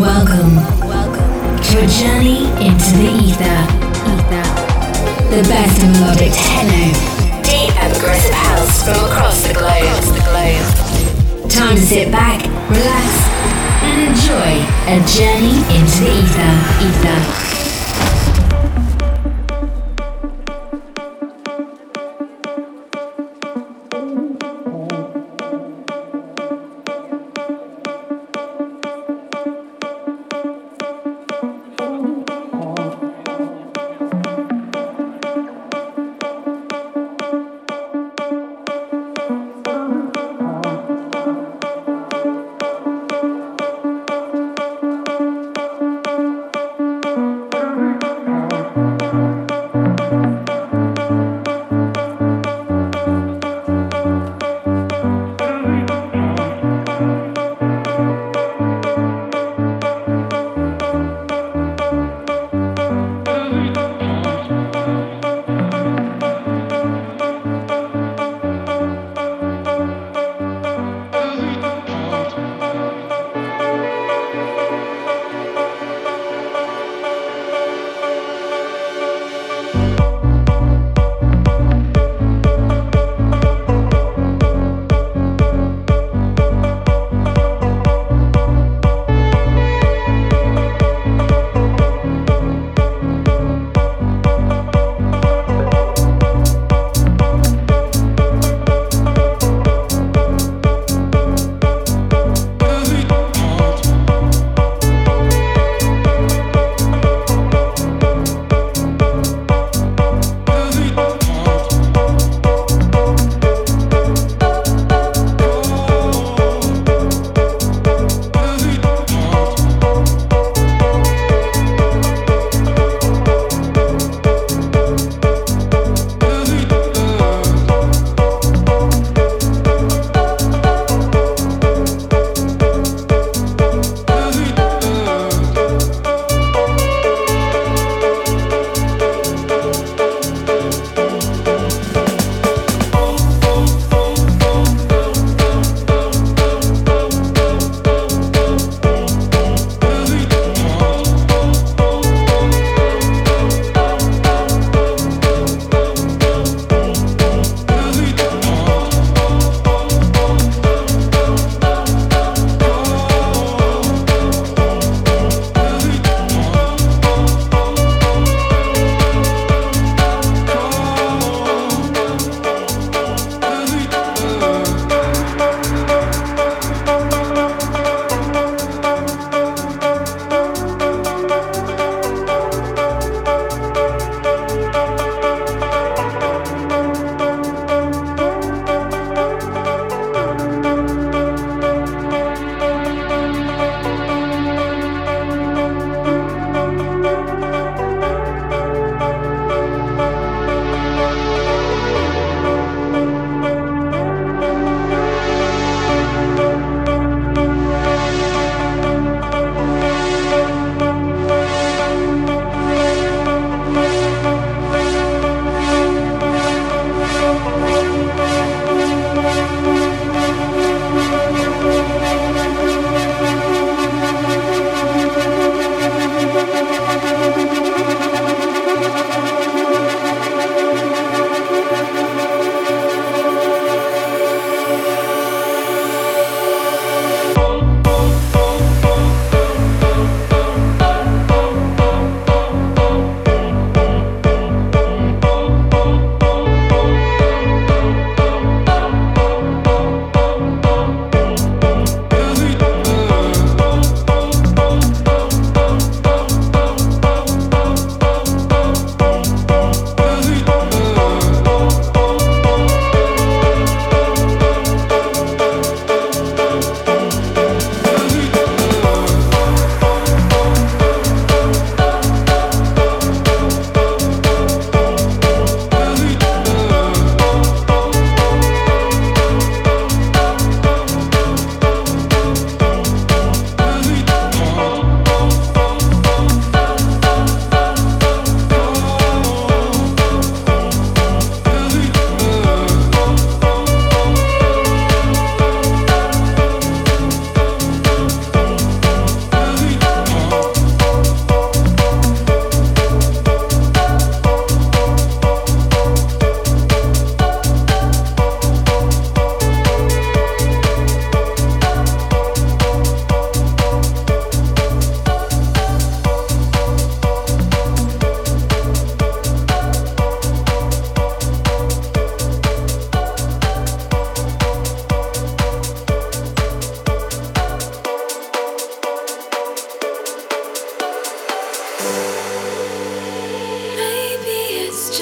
Welcome. Welcome to a journey into the ether. Ether. The best melodic techno, deep and progressive house from across the globe. Across the globe. Time to sit back, relax, and enjoy a journey into the ether. Ether.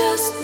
just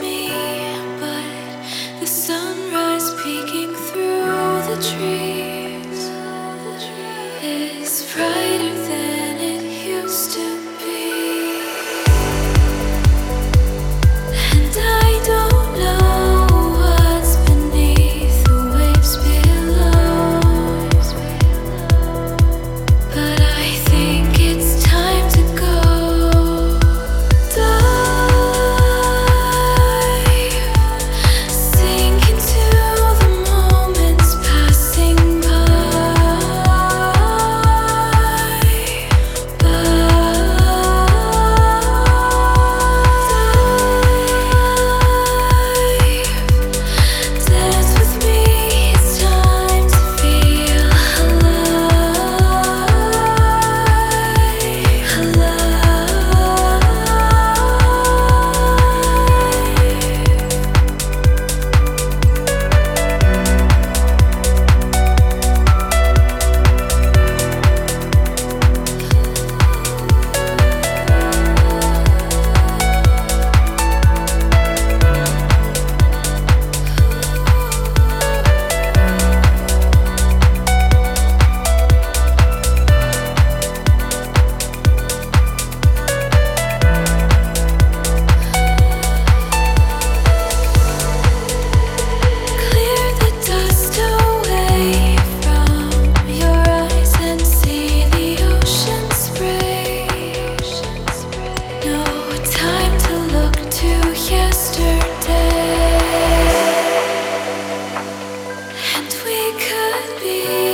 we could be.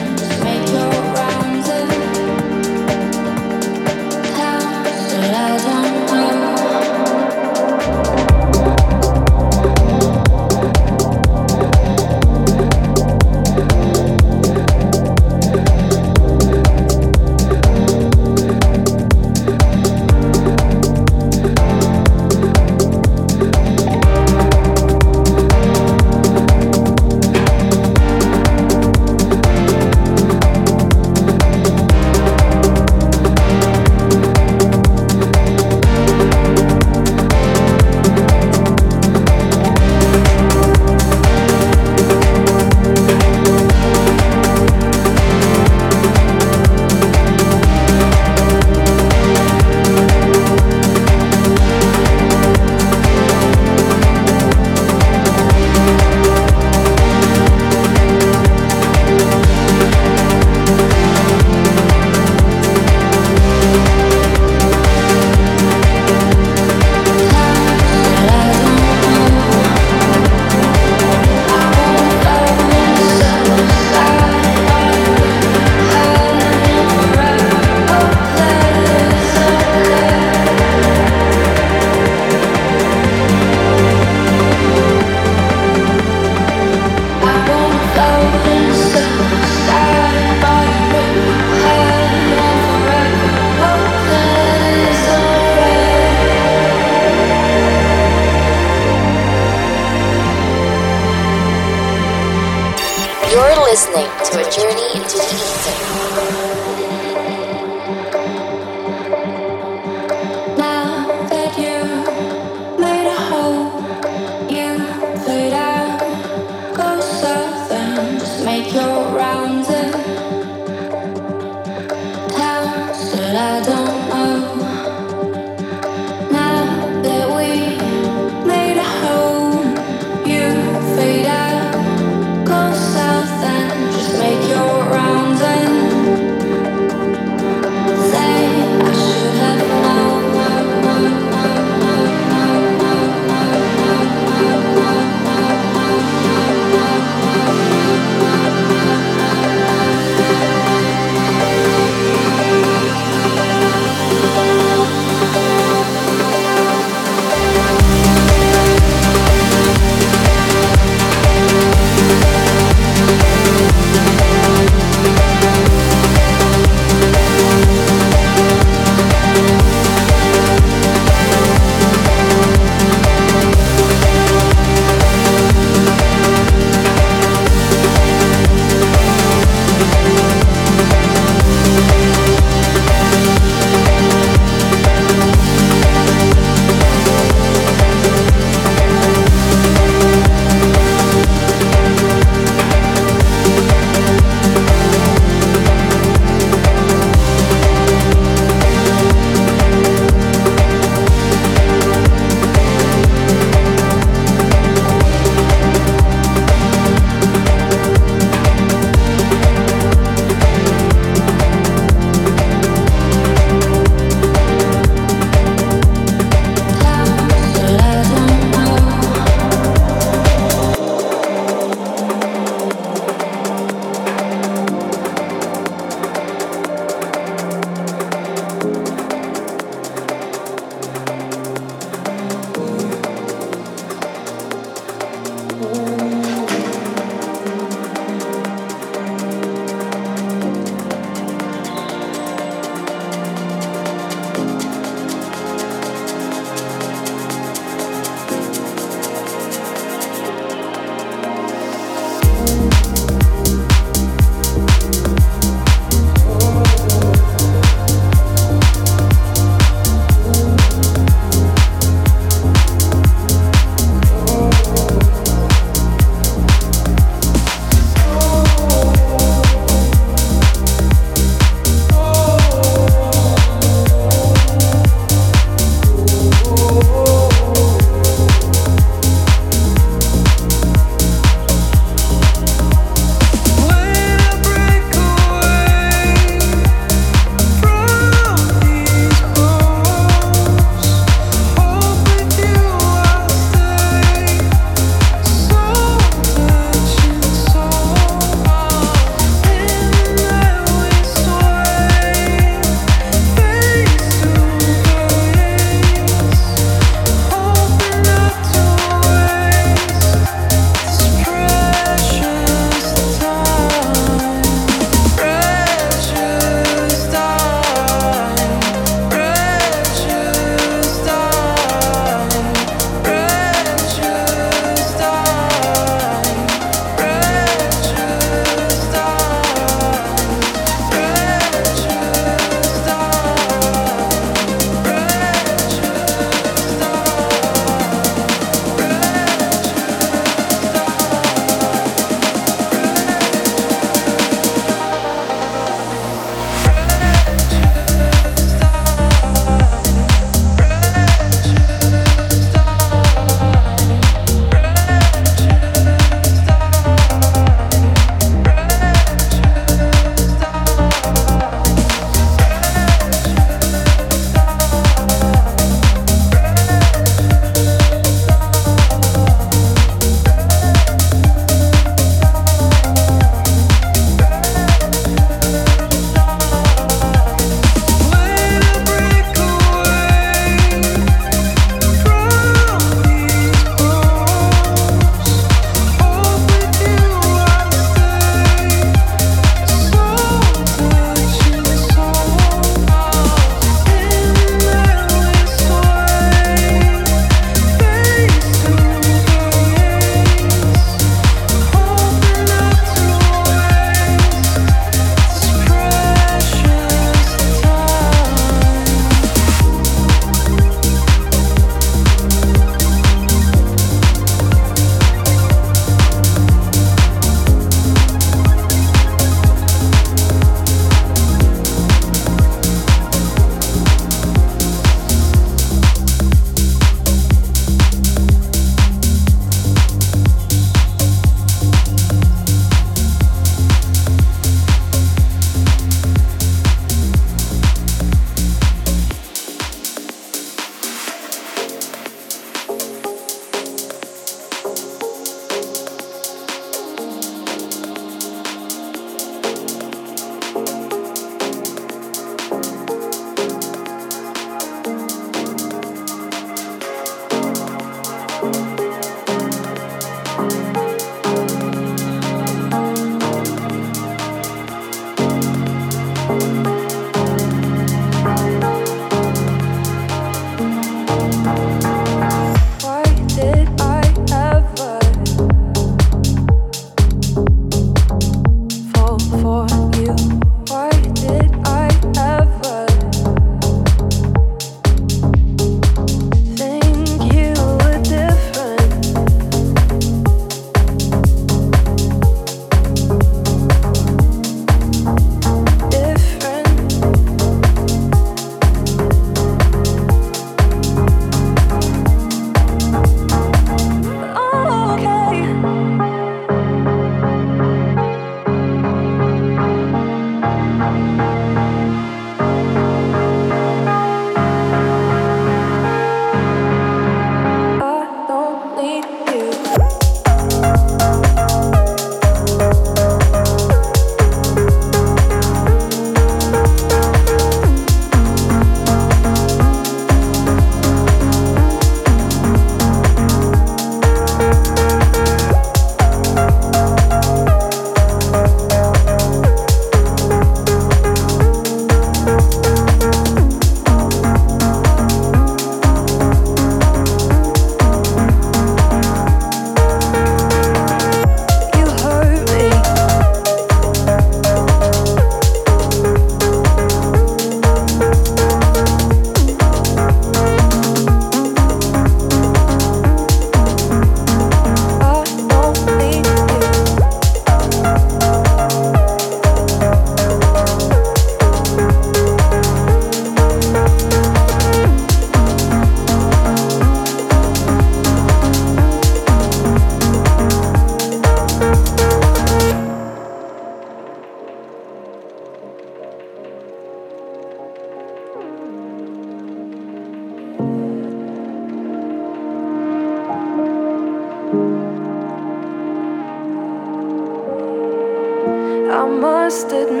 I'm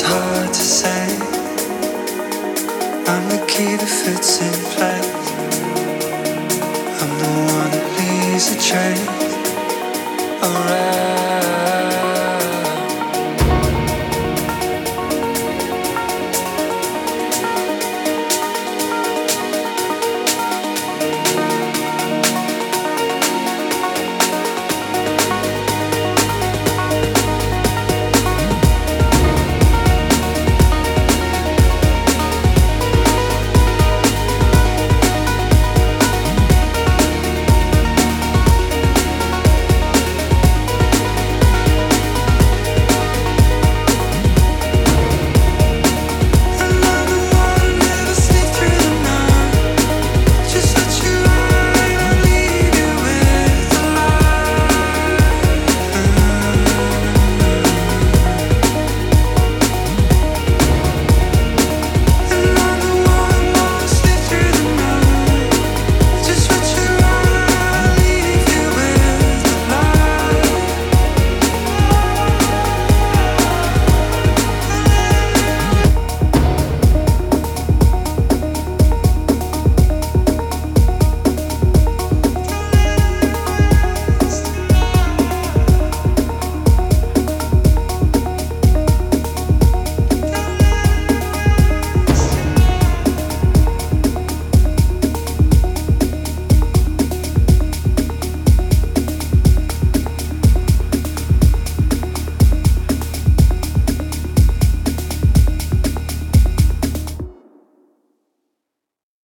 it's hard to say. I'm the key that fits in place. I'm the one that leaves the trace. Alright.